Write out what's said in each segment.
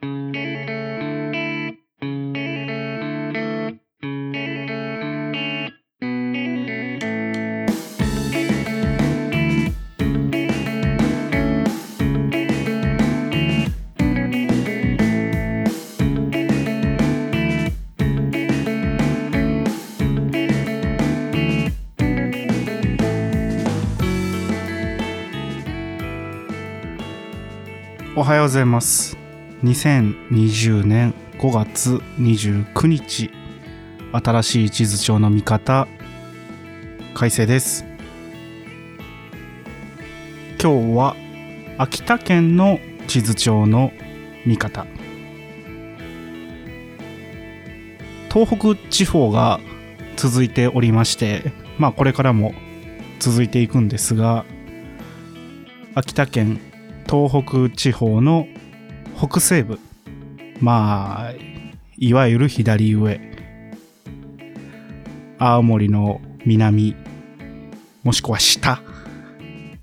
おはようございます。2020年5月29日新しい地図帳の見方改正です。今日は秋田県の地図帳の見方。東北地方が続いておりましてまあこれからも続いていくんですが秋田県東北地方の北西部。まあいわゆる左上。青森の南。もしくは下。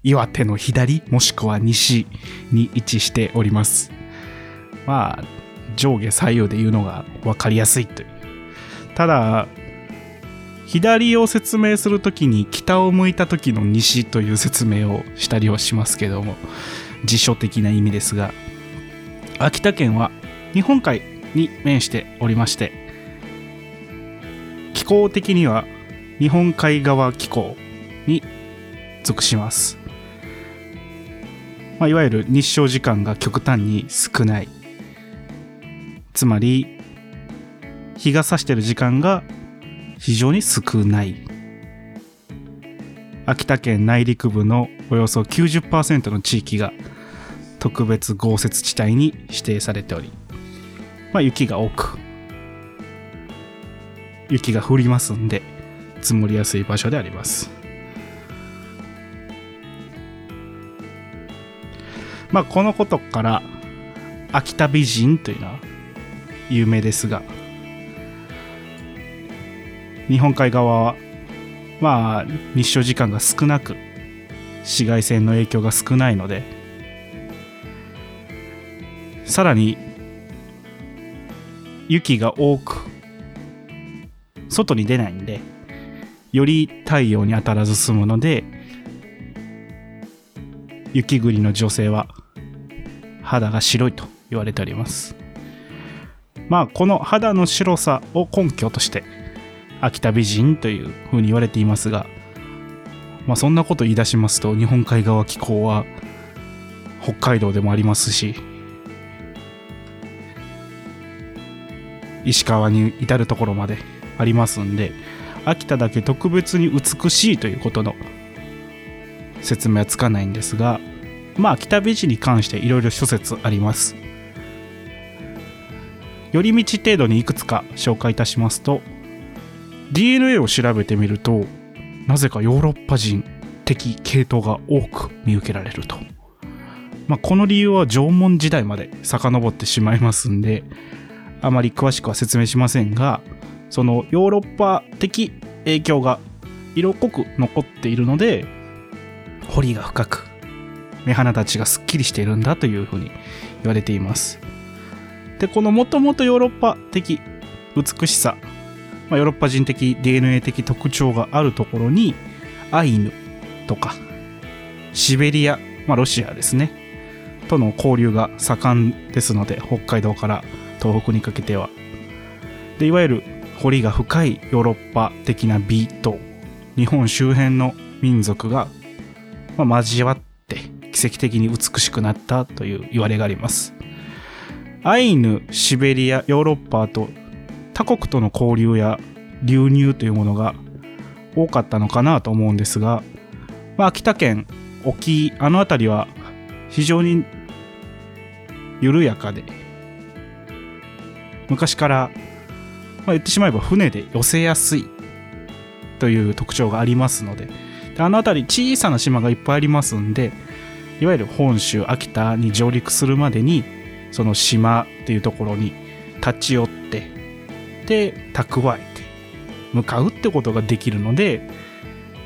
岩手の左。もしくは西に位置しております。まあ上下左右で言うのが分かりやすいという。ただ左を説明するときに北を向いた時の西という説明をしたりはしますけども辞書的な意味ですが秋田県は日本海に面しておりまして気候的には日本海側気候に属します、まあ、いわゆる日照時間が極端に少ない。つまり日が差してる時間が非常に少ない。秋田県内陸部のおよそ90%の地域が特別豪雪地帯に指定されており、まあ、雪が多く雪が降りますんで積もりやすい場所であります。まあこのことから秋田美人というのは有名ですが日本海側はまあ日照時間が少なく紫外線の影響が少ないのでさらに雪が多く外に出ないんでより太陽に当たらず済むので雪国の女性は肌が白いと言われております。まあこの肌の白さを根拠として秋田美人というふうに言われていますが、まあ、そんなこと言い出しますと日本海側気候は北海道でもありますし石川に至るところまでありますんで秋田だけ特別に美しいということの説明はつかないんですがまあ秋田美人に関していろいろ諸説あります。寄り道程度にいくつか紹介いたしますと DNA を調べてみるとなぜかヨーロッパ人的系統が多く見受けられると、まあ、この理由は縄文時代まで遡ってしまいますんであまり詳しくは説明しませんがそのヨーロッパ的影響が色濃く残っているので彫りが深く目鼻立ちがすっきりしているんだというふうに言われています。でこのもともとヨーロッパ的美しさまあ、ヨーロッパ人的 DNA 的特徴があるところにアイヌとかシベリア、まあ、ロシアですねとの交流が盛んですので北海道から東北にかけては。でいわゆる彫りが深いヨーロッパ的な美と日本周辺の民族が、まあ、交わって奇跡的に美しくなったという言われがあります。アイヌシベリアヨーロッパと他国との交流や流入というものが多かったのかなと思うんですが、まあ、秋田県沖あの辺りは非常に緩やかで昔から、まあ、言ってしまえば船で寄せやすいという特徴がありますのでであの辺り小さな島がいっぱいありますんでいわゆる本州秋田に上陸するまでにその島っていうところに立ち寄ってで蓄えて向かうってことができるので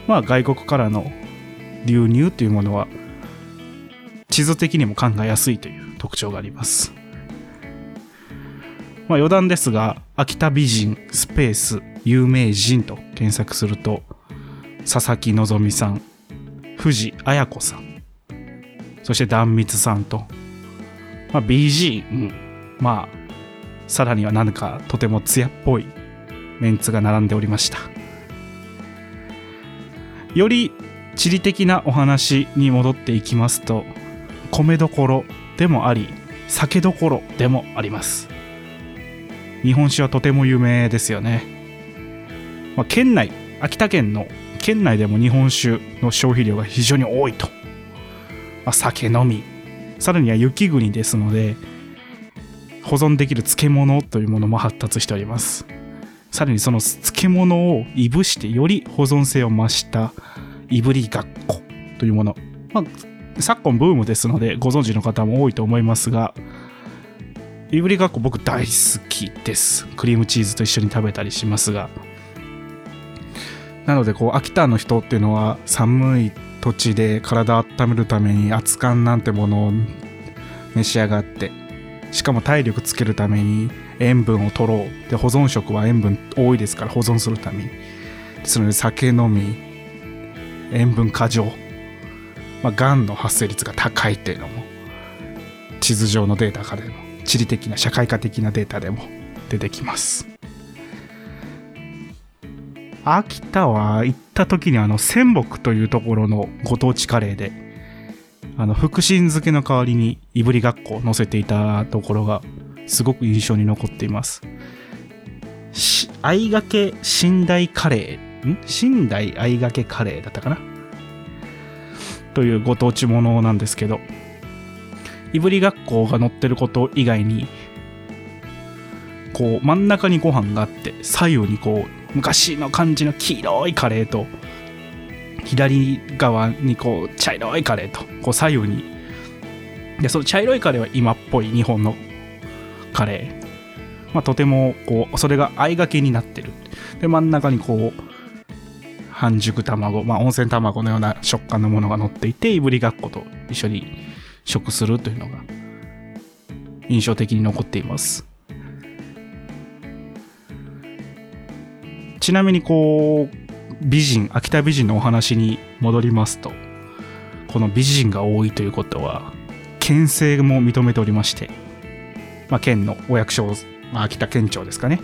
まあ外国からの流入というものは地図的にも考えやすいという特徴があります。まあ、余談ですが、秋田美人、スペース、有名人と検索すると、佐々木希さん、藤綾子さん、そして壇蜜さんと、まあ、BG、うん、まあ、さらには何かとても艶っぽいメンツが並んでおりました。より地理的なお話に戻っていきますと、米どころでもあり、酒どころでもあります。日本酒はとても有名ですよね。まあ、県内、秋田県の県内でも日本酒の消費量が非常に多いと。まあ、酒飲み、さらには雪国ですので、保存できる漬物というものも発達しております。さらにその漬物をいぶしてより保存性を増したいぶりがっこというもの。まあ、昨今ブームですのでご存知の方も多いと思いますが、いぶりがっこ僕大好きです。クリームチーズと一緒に食べたりしますが。なので、こう、秋田の人っていうのは寒い土地で体を温めるために熱燗なんてものを召し上がって、しかも体力つけるために塩分を取ろう。で、保存食は塩分多いですから保存するために。ですので、酒飲み、塩分過剰。まあ、がんの発生率が高いっていうのも、地図上のデータからでも、地理的な社会科的なデータでも出てきます。秋田は行った時にあの仙北というところのご当地カレーであの福神漬けの代わりにいぶりがっこを乗せていたところがすごく印象に残っています。相掛け寝台カレーん？寝台相掛けカレーだったかな？というご当地ものなんですけど。いぶりがっこが乗ってること以外にこう真ん中にご飯があって左右にこう昔の感じの黄色いカレーと左側にこう茶色いカレーとこう左右にでその茶色いカレーは今っぽい日本のカレー、まあ、とてもこうそれが相掛けになってるで真ん中にこう半熟卵、まあ、温泉卵のような食感のものが乗っていていぶりがっこと一緒に食するというのが印象的に残っていますちなみにこう、美人、秋田美人のお話に戻りますと、この美人が多いということは、県政も認めておりまして、まあ、県のお役所、まあ、秋田県庁ですかね。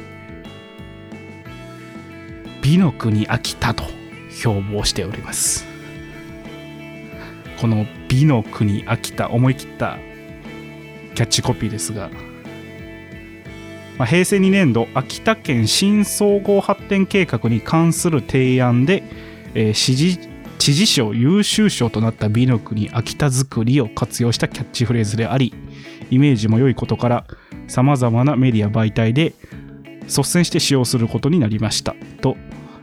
美の国秋田と標榜しております。この美の国秋田、思い切ったキャッチコピーですが、まあ、平成2年度秋田県新総合発展計画に関する提案で、えー、知事知事賞優秀賞となった美の国秋田づくりを活用したキャッチフレーズでありイメージも良いことからさまざまなメディア媒体で率先して使用することになりました。と、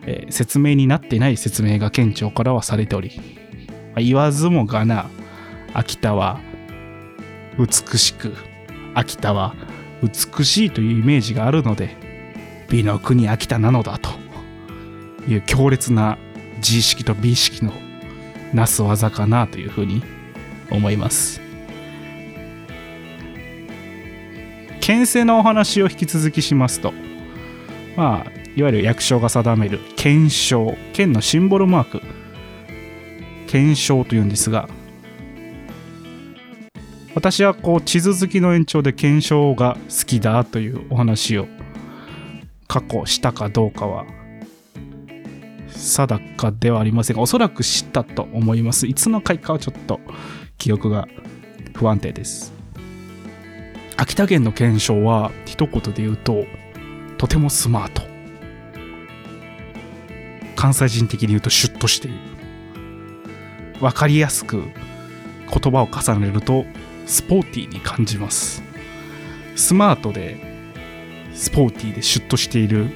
えー、説明になってない説明が県庁からはされており、まあ、言わずもがな秋田は美しく秋田は美しいというイメージがあるので美の国秋田なのだという強烈な自意識と美意識のなす技かなというふうに思います。県政のお話を引き続きしますとまあいわゆる役所が定める県章県のシンボルマーク県章というんですが私はこう地図好きの延長で検証が好きだというお話を過去したかどうかは定かではありません。がおそらく知ったと思います。いつの回かはちょっと記憶が不安定です。秋田県の検証は一言で言うととてもスマート。関西人的に言うとシュッとしている。分かりやすく言葉を重ねるとスポーティーに感じます。スマートでスポーティーでシュッとしている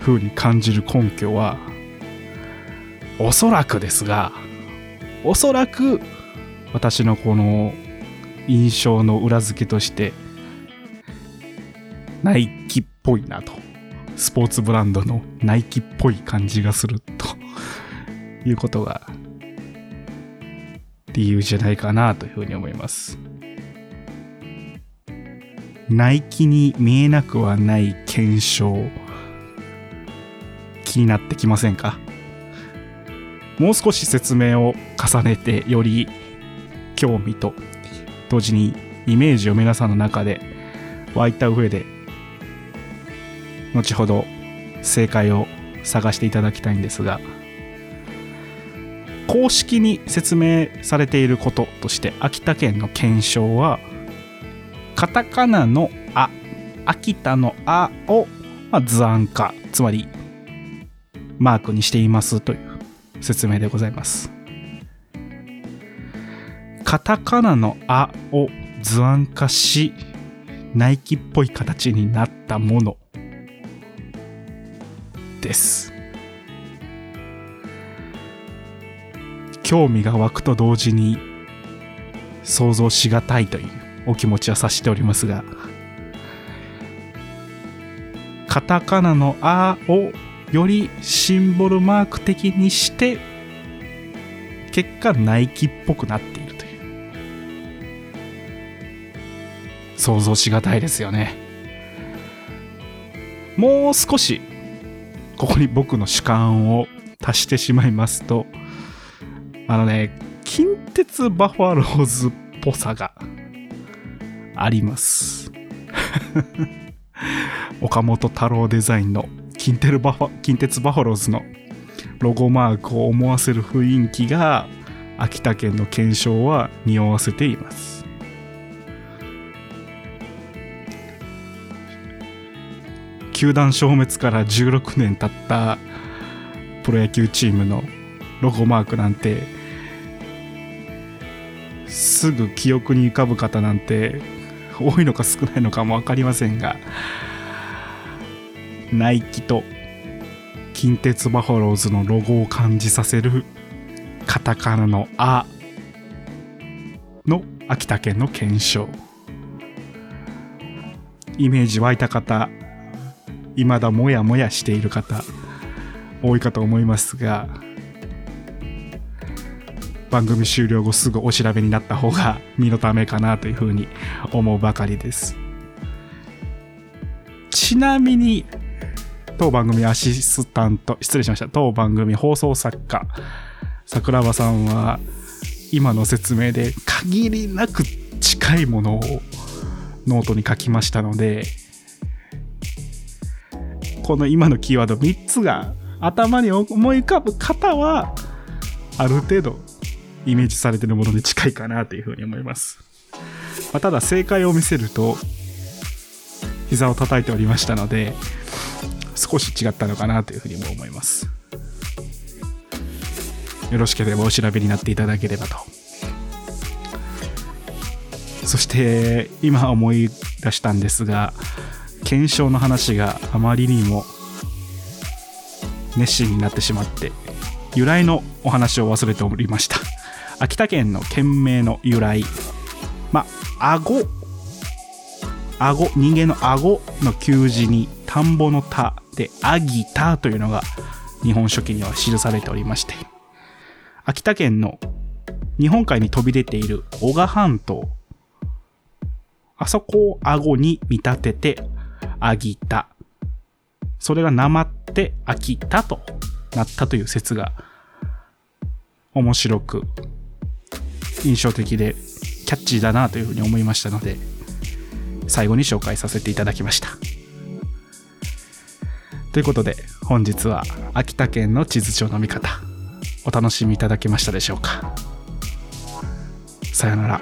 風に感じる根拠はおそらくですがおそらく私のこの印象の裏付けとしてナイキっぽいなと。スポーツブランドのナイキっぽい感じがすると。いうことが理由じゃないかなというふうに思います。ナイキに見えなくはない検証気になってきませんか？もう少し説明を重ねてより興味と同時にイメージを皆さんの中で湧いた上で後ほど正解を探していただきたいんですが公式に説明されていることとして秋田県の検証はカタカナの「あ」秋田の「あ」を、まあ、図案化つまりマークにしていますという説明でございます。カタカナの「あ」を図案化しナイキっぽい形になったものです。興味が湧くと同時に想像しがたいというお気持ちは察しておりますがカタカナの「あ」をよりシンボルマーク的にして結果ナイキっぽくなっているという。想像しがたいですよね。もう少しここに僕の主観を足してしまいますとあのね近鉄バファローズっぽさがあります。岡本太郎デザインの近鉄バファローズのロゴマークを思わせる雰囲気が秋田県の検証は匂わせています。球団消滅から16年経ったプロ野球チームのロゴマークなんてすぐ記憶に浮かぶ方なんて多いのか少ないのかも分かりませんがナイキと近鉄バファローズのロゴを感じさせるカタカナの「あ」の秋田県の検証。イメージ湧いた方未だもやもやしている方多いかと思いますが番組終了後すぐお調べになった方が 身のためかなというふうに思うばかりです。ちなみに当番組アシスタント失礼しました。当番組放送作家桜庭さんは今の説明で限りなく近いものをノートに書きましたのでこの今のキーワード3つが頭に思い浮かぶ方はある程度イメージされてるもので近いかなというふうに思います、まあ、ただ正解を見せると膝を叩いておりましたので少し違ったのかなというふうにも思います。よろしければお調べになっていただければと。そして今思い出したんですが検証の話があまりにも熱心になってしまって由来のお話を忘れておりました。秋田県の県名の由来。まあ顎。顎人間の顎の旧字に田んぼの田でアギタというのが日本書紀には記されておりまして。秋田県の日本海に飛び出ている男鹿半島。あそこを顎に見立ててアギタそれがなまって秋田となったという説が面白く印象的でキャッチーだなというふうに思いましたので最後に紹介させていただきました。ということで本日は秋田県の地図帳の見方お楽しみいただけましたでしょうか？さよなら。